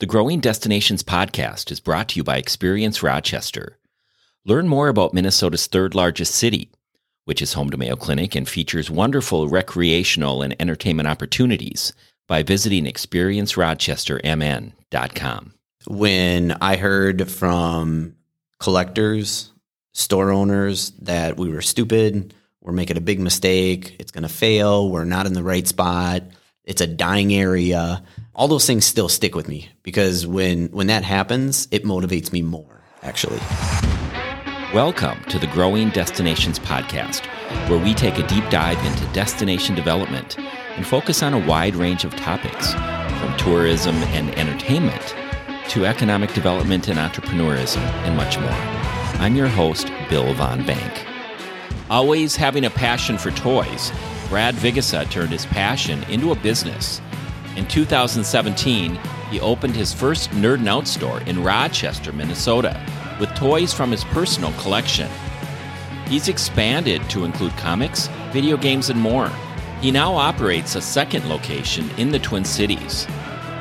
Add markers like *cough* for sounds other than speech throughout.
The Growing Destinations podcast is brought to you by Experience Rochester. Learn more about Minnesota's third largest city, which is home to Mayo Clinic and features wonderful recreational and entertainment opportunities by visiting experiencerochestermn.com. When I heard from collectors, store owners that we were stupid, we're making a big mistake, it's going to fail, we're not in the right spot, it's a dying area. All those things still stick with me because when when that happens, it motivates me more actually. Welcome to the Growing Destinations podcast, where we take a deep dive into destination development and focus on a wide range of topics, from tourism and entertainment to economic development and entrepreneurism, and much more. I'm your host, Bill Von Bank. Always having a passion for toys, Brad Vigesaa turned his passion into a business. In 2017, he opened his first NerdinOut store in Rochester, Minnesota, with toys from his personal collection. He's expanded to include comics, video games, and more. He now operates a second location in the Twin Cities.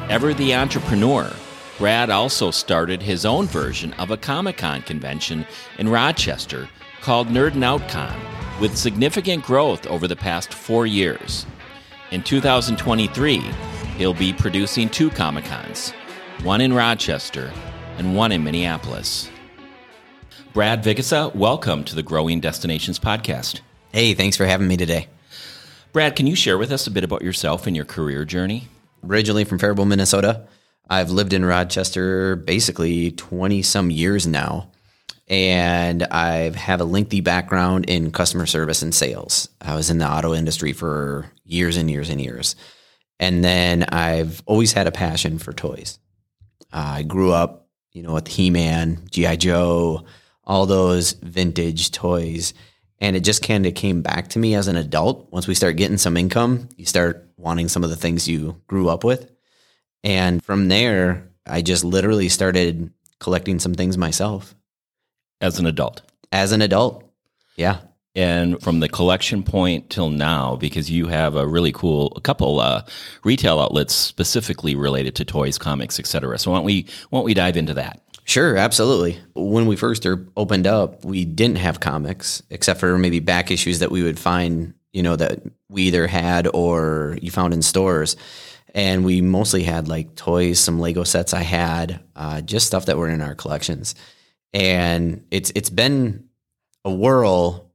Ever the entrepreneur, Brad also started his own version of a Comic Con convention in Rochester called NerdinOut Con, with significant growth over the past four years. In 2023, he'll be producing two Comic Cons, one in Rochester and one in Minneapolis. Brad Vigesaa, welcome to the Growing Destinations podcast. Hey, thanks for having me today. Brad, can you share with us a bit about yourself and your career journey? Originally from Faribault, Minnesota. I've lived in Rochester basically 20 some years now. And I have a lengthy background in customer service and sales. I was in the auto industry for years and years and years. And then I've always had a passion for toys. Uh, I grew up, you know, with He Man, G.I. Joe, all those vintage toys. And it just kind of came back to me as an adult. Once we start getting some income, you start wanting some of the things you grew up with. And from there, I just literally started collecting some things myself as an adult. As an adult, yeah. And from the collection point till now, because you have a really cool a couple uh, retail outlets specifically related to toys, comics, etc. So why don't we why don't we dive into that? Sure, absolutely. When we first opened up, we didn't have comics except for maybe back issues that we would find, you know, that we either had or you found in stores. And we mostly had like toys, some Lego sets I had, uh, just stuff that were in our collections and it's it's been a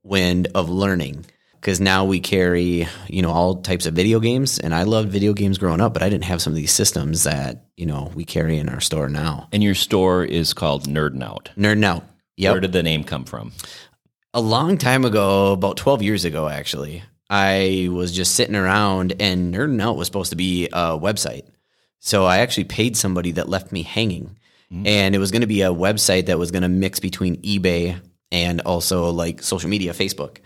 whirlwind of learning because now we carry you know all types of video games. And i loved video games growing up but i didn't have some of these systems that you know we carry in our store now. And your store is called nerd out. Nerd out. Yep. where did the name come from? A long time ago about 12 years ago actually i was just sitting around and nerd out was supposed to be a website. So i actually paid somebody that left me hanging. Mm-hmm. And it was going to be a website that was going to mix between eBay and also like social media, Facebook.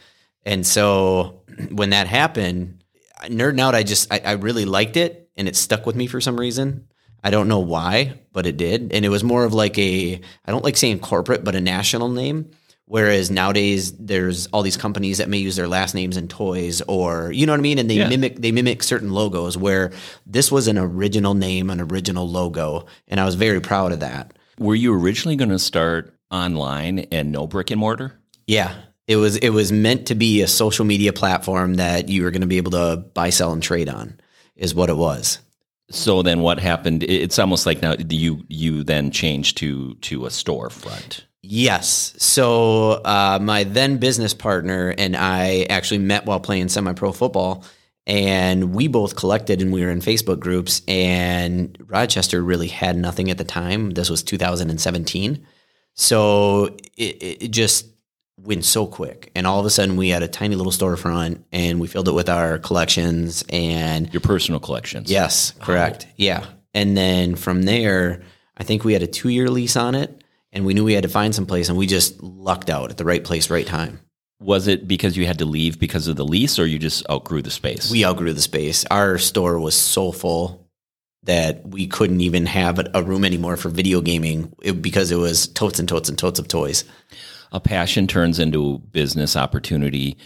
And so when that happened, nerding out, I just, I, I really liked it and it stuck with me for some reason. I don't know why, but it did. And it was more of like a, I don't like saying corporate, but a national name. Whereas nowadays there's all these companies that may use their last names in toys or you know what I mean and they yeah. mimic they mimic certain logos where this was an original name, an original logo, and I was very proud of that. Were you originally going to start online and no brick and mortar? Yeah. It was it was meant to be a social media platform that you were going to be able to buy, sell, and trade on, is what it was. So then, what happened? It's almost like now you you then changed to to a storefront. Yes. So uh, my then business partner and I actually met while playing semi pro football. And we both collected and we were in Facebook groups. And Rochester really had nothing at the time. This was 2017. So it, it just went so quick. And all of a sudden, we had a tiny little storefront and we filled it with our collections and your personal collections. Yes, correct. Oh. Yeah. And then from there, I think we had a two year lease on it and we knew we had to find some place and we just lucked out at the right place, right time. Was it because you had to leave because of the lease or you just outgrew the space? We outgrew the space. Our store was so full that we couldn't even have a room anymore for video gaming because it was totes and totes and totes of toys. A passion turns into business opportunity.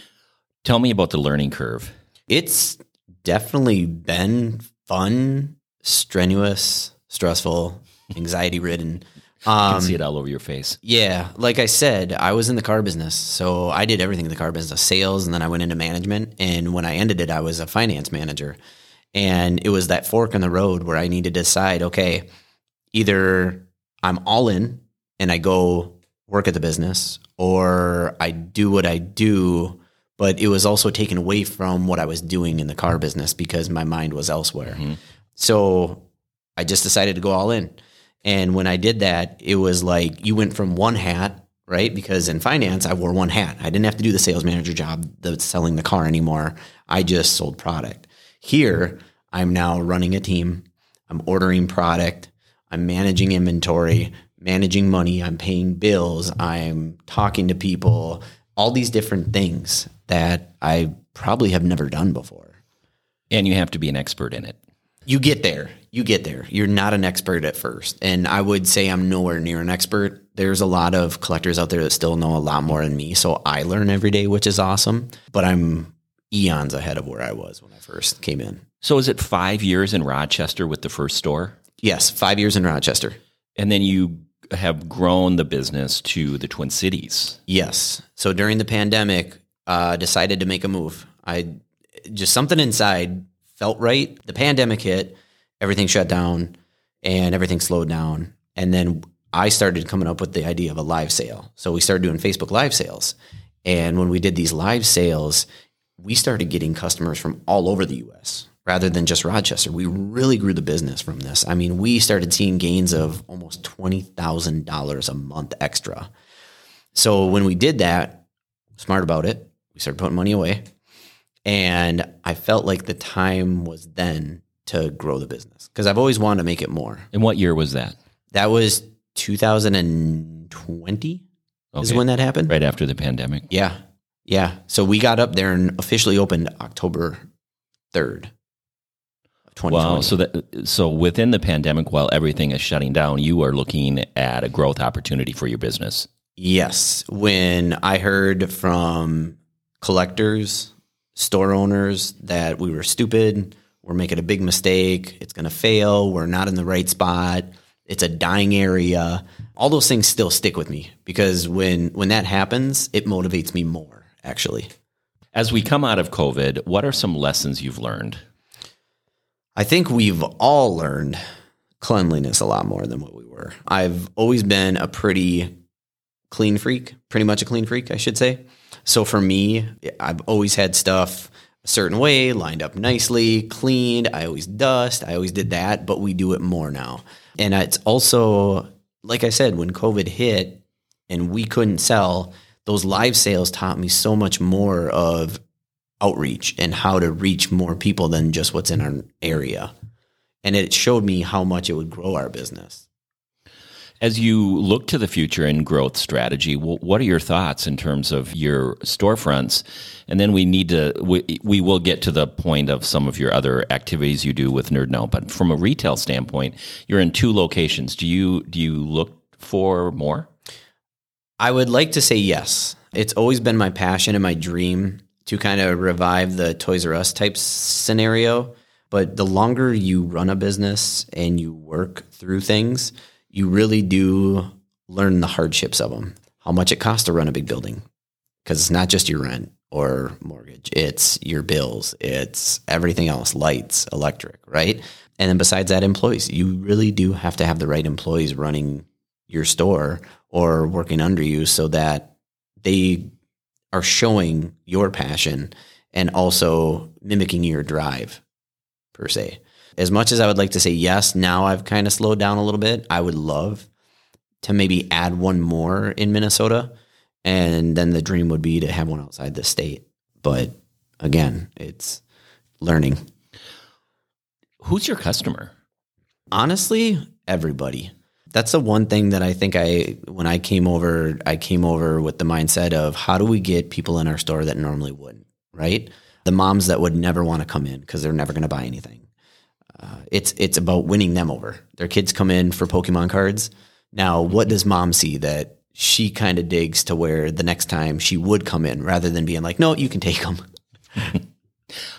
Tell me about the learning curve. It's definitely been fun, strenuous, stressful, anxiety ridden. *laughs* I can um, see it all over your face. Yeah, like I said, I was in the car business, so I did everything in the car business, sales, and then I went into management. And when I ended it, I was a finance manager, and it was that fork in the road where I needed to decide, okay, either I'm all in and I go work at the business, or I do what I do, but it was also taken away from what I was doing in the car business because my mind was elsewhere. Mm-hmm. So I just decided to go all in. And when I did that, it was like you went from one hat, right? Because in finance, I wore one hat. I didn't have to do the sales manager job, the selling the car anymore. I just sold product. Here, I'm now running a team. I'm ordering product. I'm managing inventory, managing money. I'm paying bills. I'm talking to people, all these different things that I probably have never done before. And you have to be an expert in it. You get there. You get there. You're not an expert at first. And I would say I'm nowhere near an expert. There's a lot of collectors out there that still know a lot more than me. So I learn every day, which is awesome. But I'm eons ahead of where I was when I first came in. So is it five years in Rochester with the first store? Yes, five years in Rochester. And then you have grown the business to the Twin Cities. Yes. So during the pandemic, uh, decided to make a move. I just something inside felt right. The pandemic hit, everything shut down, and everything slowed down. And then I started coming up with the idea of a live sale. So we started doing Facebook live sales. And when we did these live sales, we started getting customers from all over the US rather than just Rochester. We really grew the business from this. I mean, we started seeing gains of almost $20,000 a month extra. So when we did that, smart about it, we started putting money away. And I felt like the time was then to grow the business because I've always wanted to make it more. And what year was that? That was 2020 is when that happened. Right after the pandemic. Yeah. Yeah. So we got up there and officially opened October 3rd. 2020. Wow. So that so within the pandemic, while everything is shutting down, you are looking at a growth opportunity for your business. Yes. When I heard from collectors, store owners that we were stupid, we're making a big mistake, it's going to fail, we're not in the right spot, it's a dying area, all those things still stick with me because when when that happens, it motivates me more actually. As we come out of COVID, what are some lessons you've learned? I think we've all learned cleanliness a lot more than what we were. I've always been a pretty clean freak, pretty much a clean freak, I should say. So for me, I've always had stuff a certain way, lined up nicely, cleaned. I always dust. I always did that, but we do it more now. And it's also, like I said, when COVID hit and we couldn't sell, those live sales taught me so much more of outreach and how to reach more people than just what's in our area. And it showed me how much it would grow our business. As you look to the future and growth strategy, what are your thoughts in terms of your storefronts? And then we need to, we, we will get to the point of some of your other activities you do with Nerd Now. But from a retail standpoint, you're in two locations. Do you do you look for more? I would like to say yes. It's always been my passion and my dream to kind of revive the Toys R Us type scenario. But the longer you run a business and you work through things, you really do learn the hardships of them. How much it costs to run a big building. Because it's not just your rent or mortgage, it's your bills, it's everything else lights, electric, right? And then besides that, employees. You really do have to have the right employees running your store or working under you so that they are showing your passion and also mimicking your drive per se. As much as I would like to say yes, now I've kind of slowed down a little bit. I would love to maybe add one more in Minnesota and then the dream would be to have one outside the state. But again, it's learning. Who's your customer? honestly everybody that's the one thing that i think i when i came over i came over with the mindset of how do we get people in our store that normally wouldn't right? The moms that would never want to come in because they're never going to buy anything. Uh, it's it's about winning them over. Their kids come in for pokemon cards. Now what does mom see that she kind of digs to where the next time she would come in rather than being like no you can take them *laughs*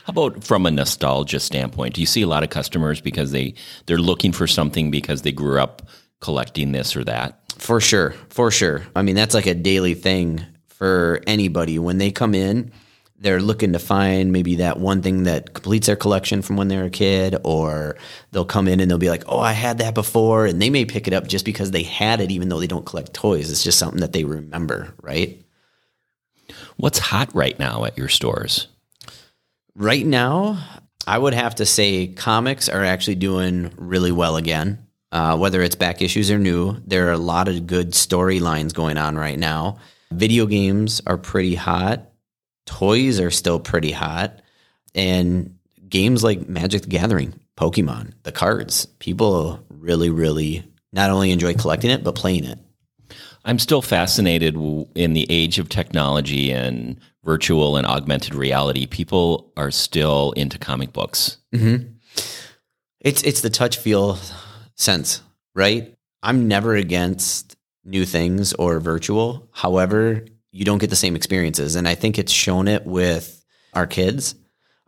How about from a nostalgia standpoint? Do you see a lot of customers because they they're looking for something because they grew up collecting this or that? For sure, for sure. I mean, that's like a daily thing for anybody when they come in. They're looking to find maybe that one thing that completes their collection from when they're a kid, or they'll come in and they'll be like, "Oh, I had that before," and they may pick it up just because they had it, even though they don't collect toys. It's just something that they remember, right? What's hot right now at your stores? Right now, I would have to say comics are actually doing really well again. Uh, whether it's back issues or new, there are a lot of good storylines going on right now. Video games are pretty hot. Toys are still pretty hot. And games like Magic the Gathering, Pokemon, the cards, people really, really not only enjoy collecting it, but playing it. I'm still fascinated in the age of technology and virtual and augmented reality. People are still into comic books. Mm-hmm. It's it's the touch feel sense, right? I'm never against new things or virtual. However, you don't get the same experiences, and I think it's shown it with our kids.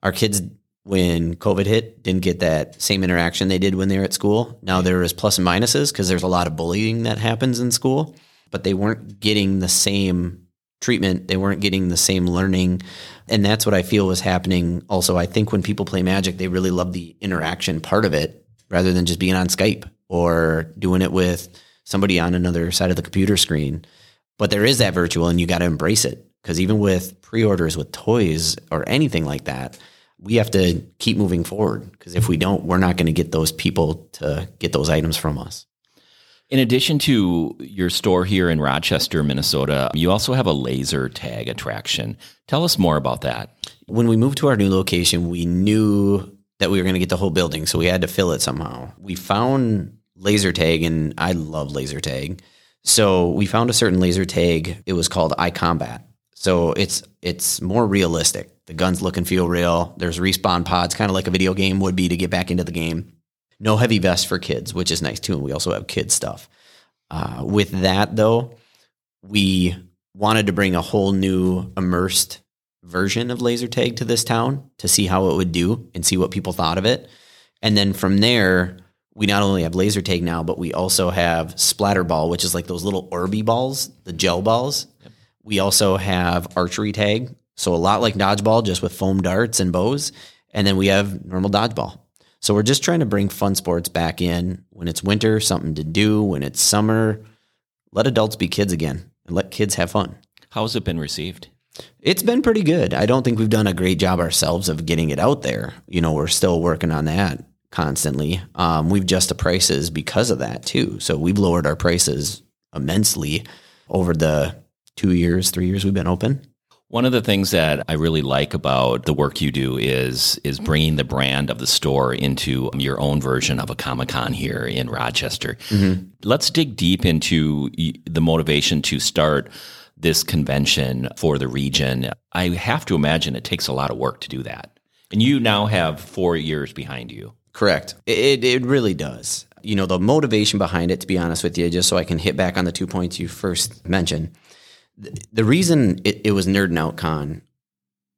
Our kids when COVID hit, didn't get that same interaction they did when they were at school. Now there is plus and minuses because there's a lot of bullying that happens in school but they weren't getting the same treatment. They weren't getting the same learning. And that's what I feel was happening. Also, I think when people play Magic, they really love the interaction part of it rather than just being on Skype or doing it with somebody on another side of the computer screen. But there is that virtual, and you got to embrace it. Because even with pre orders with toys or anything like that, we have to keep moving forward. Because if we don't, we're not going to get those people to get those items from us. In addition to your store here in Rochester, Minnesota, you also have a laser tag attraction. Tell us more about that. When we moved to our new location, we knew that we were going to get the whole building, so we had to fill it somehow. We found laser tag, and I love laser tag. So we found a certain laser tag. It was called iCombat. So it's it's more realistic. The guns look and feel real. There's respawn pods, kind of like a video game would be to get back into the game. No heavy vest for kids, which is nice too. And we also have kids stuff. Uh, with that though, we wanted to bring a whole new immersed version of laser tag to this town to see how it would do and see what people thought of it. And then from there, we not only have laser tag now, but we also have splatter ball, which is like those little Orby balls, the gel balls. Yep. We also have archery tag. So a lot like dodgeball, just with foam darts and bows. And then we have normal dodgeball. So we're just trying to bring fun sports back in when it's winter, something to do. When it's summer, let adults be kids again and let kids have fun. How's it been received? It's been pretty good. I don't think we've done a great job ourselves of getting it out there. You know, we're still working on that constantly. Um, we've just the prices because of that too. So we've lowered our prices immensely over the two years, three years we've been open. One of the things that I really like about the work you do is is bringing the brand of the store into your own version of a Comic Con here in Rochester. Mm-hmm. Let's dig deep into the motivation to start this convention for the region. I have to imagine it takes a lot of work to do that, and you now have four years behind you. Correct. It it really does. You know the motivation behind it. To be honest with you, just so I can hit back on the two points you first mentioned the reason it, it, was Nerd Out Con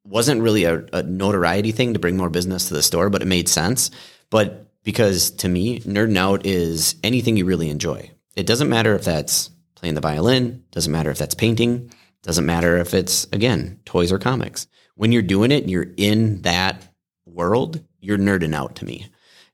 wasn't really a, a, notoriety thing to bring more business to the store, but it made sense. But because to me, Nerd Out is anything you really enjoy. It doesn't matter if that's playing the violin, doesn't matter if that's painting, doesn't matter if it's, again, toys or comics. When you're doing it, and you're in that world, you're nerding out to me.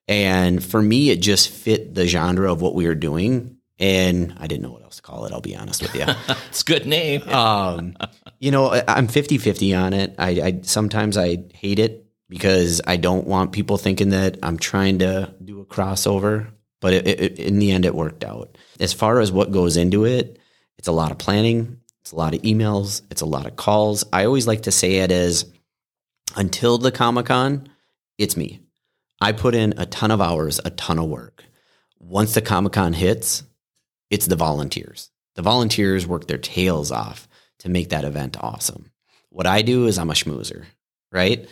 And for me, it just fit the genre of what we were doing and I didn't know what else to call it. I'll be honest with you. *laughs* it's a good name. *laughs* um, you know, I'm 50 50 on it. I, I, sometimes I hate it because I don't want people thinking that I'm trying to do a crossover, but it, it, in the end, it worked out. As far as what goes into it, it's a lot of planning, it's a lot of emails, it's a lot of calls. I always like to say it as until the Comic Con, it's me. I put in a ton of hours, a ton of work. Once the Comic Con hits, it's the volunteers. The volunteers work their tails off to make that event awesome. What I do is I'm a schmoozer, right?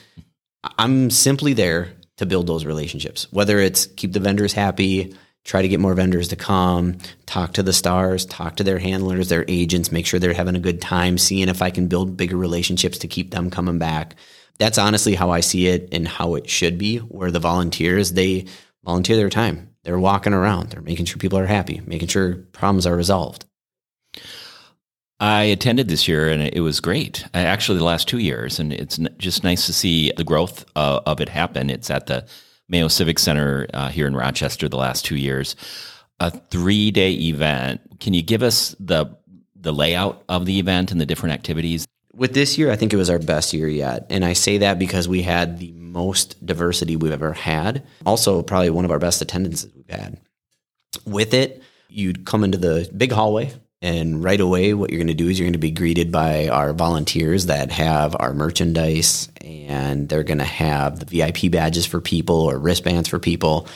I'm simply there to build those relationships, whether it's keep the vendors happy, try to get more vendors to come, talk to the stars, talk to their handlers, their agents, make sure they're having a good time, seeing if I can build bigger relationships to keep them coming back. that's honestly how I see it and how it should be. Where the volunteers they volunteer their time, they're walking around, they're making sure people are happy, making sure problems are resolved. I attended this year and it was great. Actually, the last two years, and it's just nice to see the growth uh, of it happen. It's at the Mayo Civic Center uh, here in Rochester the last two years. A three day event. Can you give us the the layout of the event and the different activities? With this year, I think it was our best year yet, and I say that because we had the most diversity we've ever had. Also, probably one of our best attendances we've had. With it, you'd come into the big hallway and right away, what you're going to do is you're going to be greeted by our volunteers that have our merchandise and they're going to have the VIP badges for people or wristbands for people.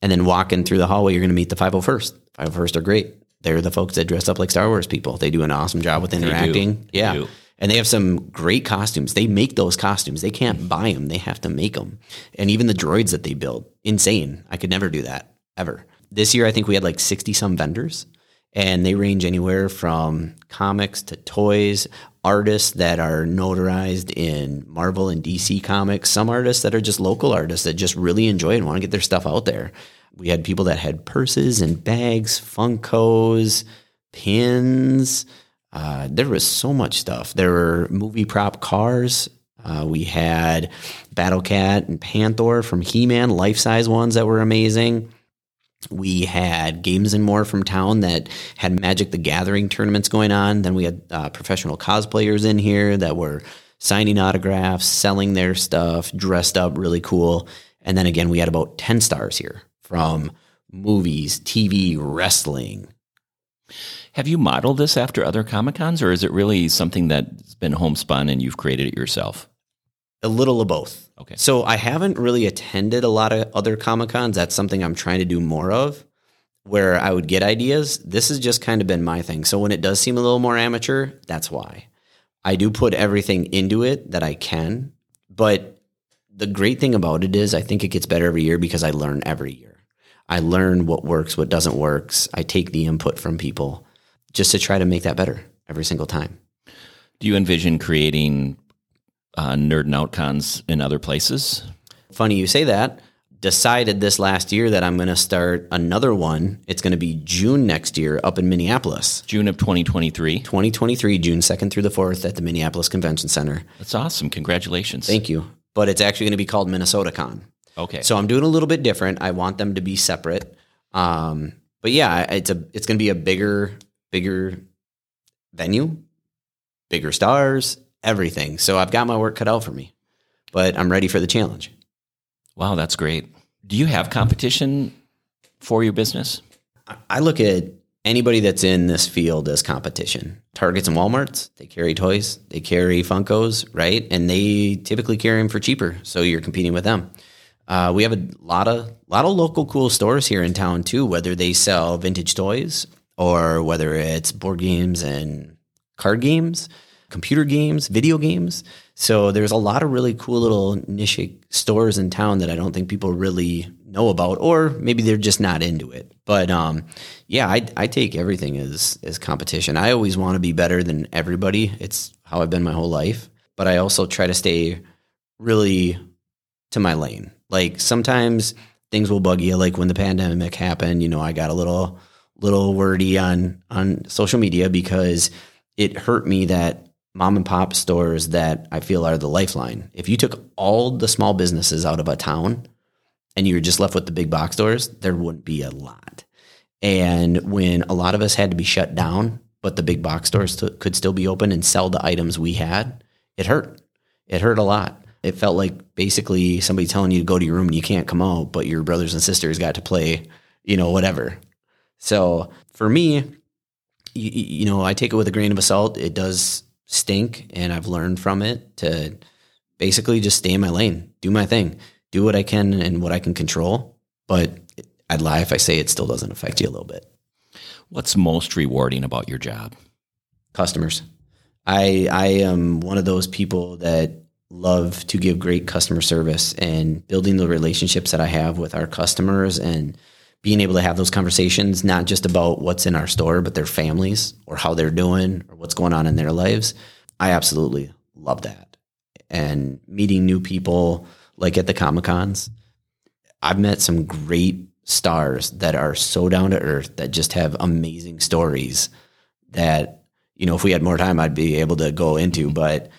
And then walking through the hallway, you're going to meet the 501st. 501st are great. They're the folks that dress up like Star Wars people. They do an awesome job with interacting. Yeah. And they have some great costumes. They make those costumes. They can't buy them. They have to make them. And even the droids that they build, insane. I could never do that ever. This year, I think we had like 60 some vendors and they range anywhere from comics to toys, artists that are notarized in Marvel and DC comics, some artists that are just local artists that just really enjoy it and want to get their stuff out there. We had people that had purses and bags, Funkos, pins. Uh, there was so much stuff. There were movie prop cars. Uh, we had Battle Cat and Panther from He Man, life size ones that were amazing. We had games and more from town that had Magic the Gathering tournaments going on. Then we had uh, professional cosplayers in here that were signing autographs, selling their stuff, dressed up really cool. And then again, we had about 10 stars here from movies, TV, wrestling. Have you modeled this after other Comic Cons, or is it really something that's been homespun and you've created it yourself? A little of both. Okay. So I haven't really attended a lot of other Comic Cons. That's something I'm trying to do more of where I would get ideas. This has just kind of been my thing. So when it does seem a little more amateur, that's why. I do put everything into it that I can. But the great thing about it is I think it gets better every year because I learn every year. I learn what works, what doesn't work. I take the input from people just to try to make that better every single time. Do you envision creating uh, NerdinOut cons in other places? Funny you say that. Decided this last year that I'm going to start another one. It's going to be June next year up in Minneapolis. June of 2023. 2023, June 2nd through the 4th at the Minneapolis Convention Center. That's awesome. Congratulations. Thank you. But it's actually going to be called Minnesota Con. Okay. So I'm doing a little bit different. I want them to be separate. Um, but yeah, it's a it's going to be a bigger bigger venue, bigger stars, everything. So I've got my work cut out for me, but I'm ready for the challenge. Wow, that's great. Do you have competition for your business? I look at anybody that's in this field as competition. Targets and Walmarts, they carry toys, they carry Funkos, right? And they typically carry them for cheaper. So you're competing with them. Uh, we have a lot of lot of local cool stores here in town too, whether they sell vintage toys or whether it's board games and card games computer games, video games. So there's a lot of really cool little niche stores in town that I don't think people really know about, or maybe they're just not into it. But um, yeah, I, I take everything as as competition. I always want to be better than everybody. It's how I've been my whole life. But I also try to stay really to my lane. Like sometimes things will bug you. Like when the pandemic happened, you know, I got a little little wordy on on social media because it hurt me that mom and pop stores that I feel are the lifeline. If you took all the small businesses out of a town and you were just left with the big box stores, there wouldn't be a lot. And when a lot of us had to be shut down, but the big box stores t- could still be open and sell the items we had, it hurt. It hurt a lot. It felt like basically somebody telling you to go to your room and you can't come out, but your brothers and sisters got to play, you know, whatever. So for me, you, you know, I take it with a grain of salt. It does stink and I've learned from it to basically just stay in my lane, do my thing, do what I can and what I can control. But I'd lie if I say it still doesn't affect you a little bit. What's most rewarding about your job? Customers. I I am one of those people that love to give great customer service and building the relationships that I have with our customers and being able to have those conversations, not just about what's in our store, but their families or how they're doing or what's going on in their lives. I absolutely love that. and meeting new people like at the Comic Cons. I've met some great stars that are so down to earth that just have amazing stories that, you know, if we had more time, I'd be able to go into. But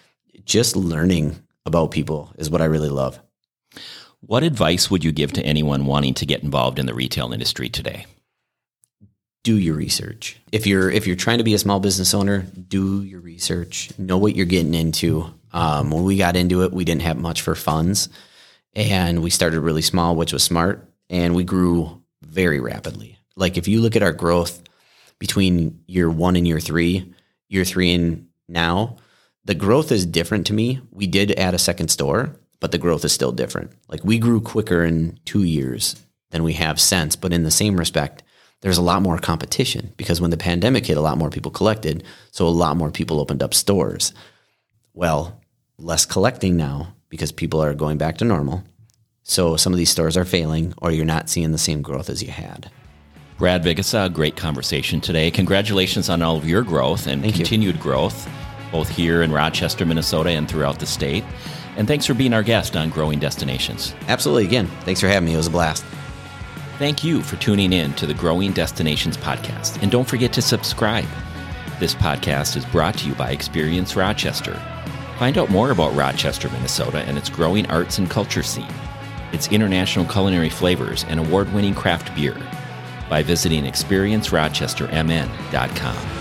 just learning about people is what I really love. What advice would you give to anyone wanting to get involved in the retail industry today? Do your research. If you're if you're trying to be a small business owner, do your research. Know what you're getting into. Um, when we got into it, we didn't have much for funds, and we started really small, which was smart, and we grew very rapidly. Like if you look at our growth between year one and year three, year three and now, the growth is different to me. We did add a second store, but the growth is still different. Like we grew quicker in two years than we have since, but in the same respect, there's a lot more competition because when the pandemic hit, a lot more people collected. So a lot more people opened up stores. Well, less collecting now because people are going back to normal. So some of these stores are failing or you're not seeing the same growth as you had. Brad Vigesaa, great conversation today. Congratulations on all of your growth and Thank you. continued growth, both here in Rochester, Minnesota, and throughout the state. And thanks for being our guest on Growing Destinations. Absolutely. Again, thanks for having me. It was a blast. Thank you for tuning in to the Growing Destinations podcast. And don't forget to subscribe. This podcast is brought to you by Experience Rochester. Find out more about Rochester, Minnesota and its growing arts and culture scene, its international culinary flavors, and award winning craft beer by visiting experiencerochestermn.com.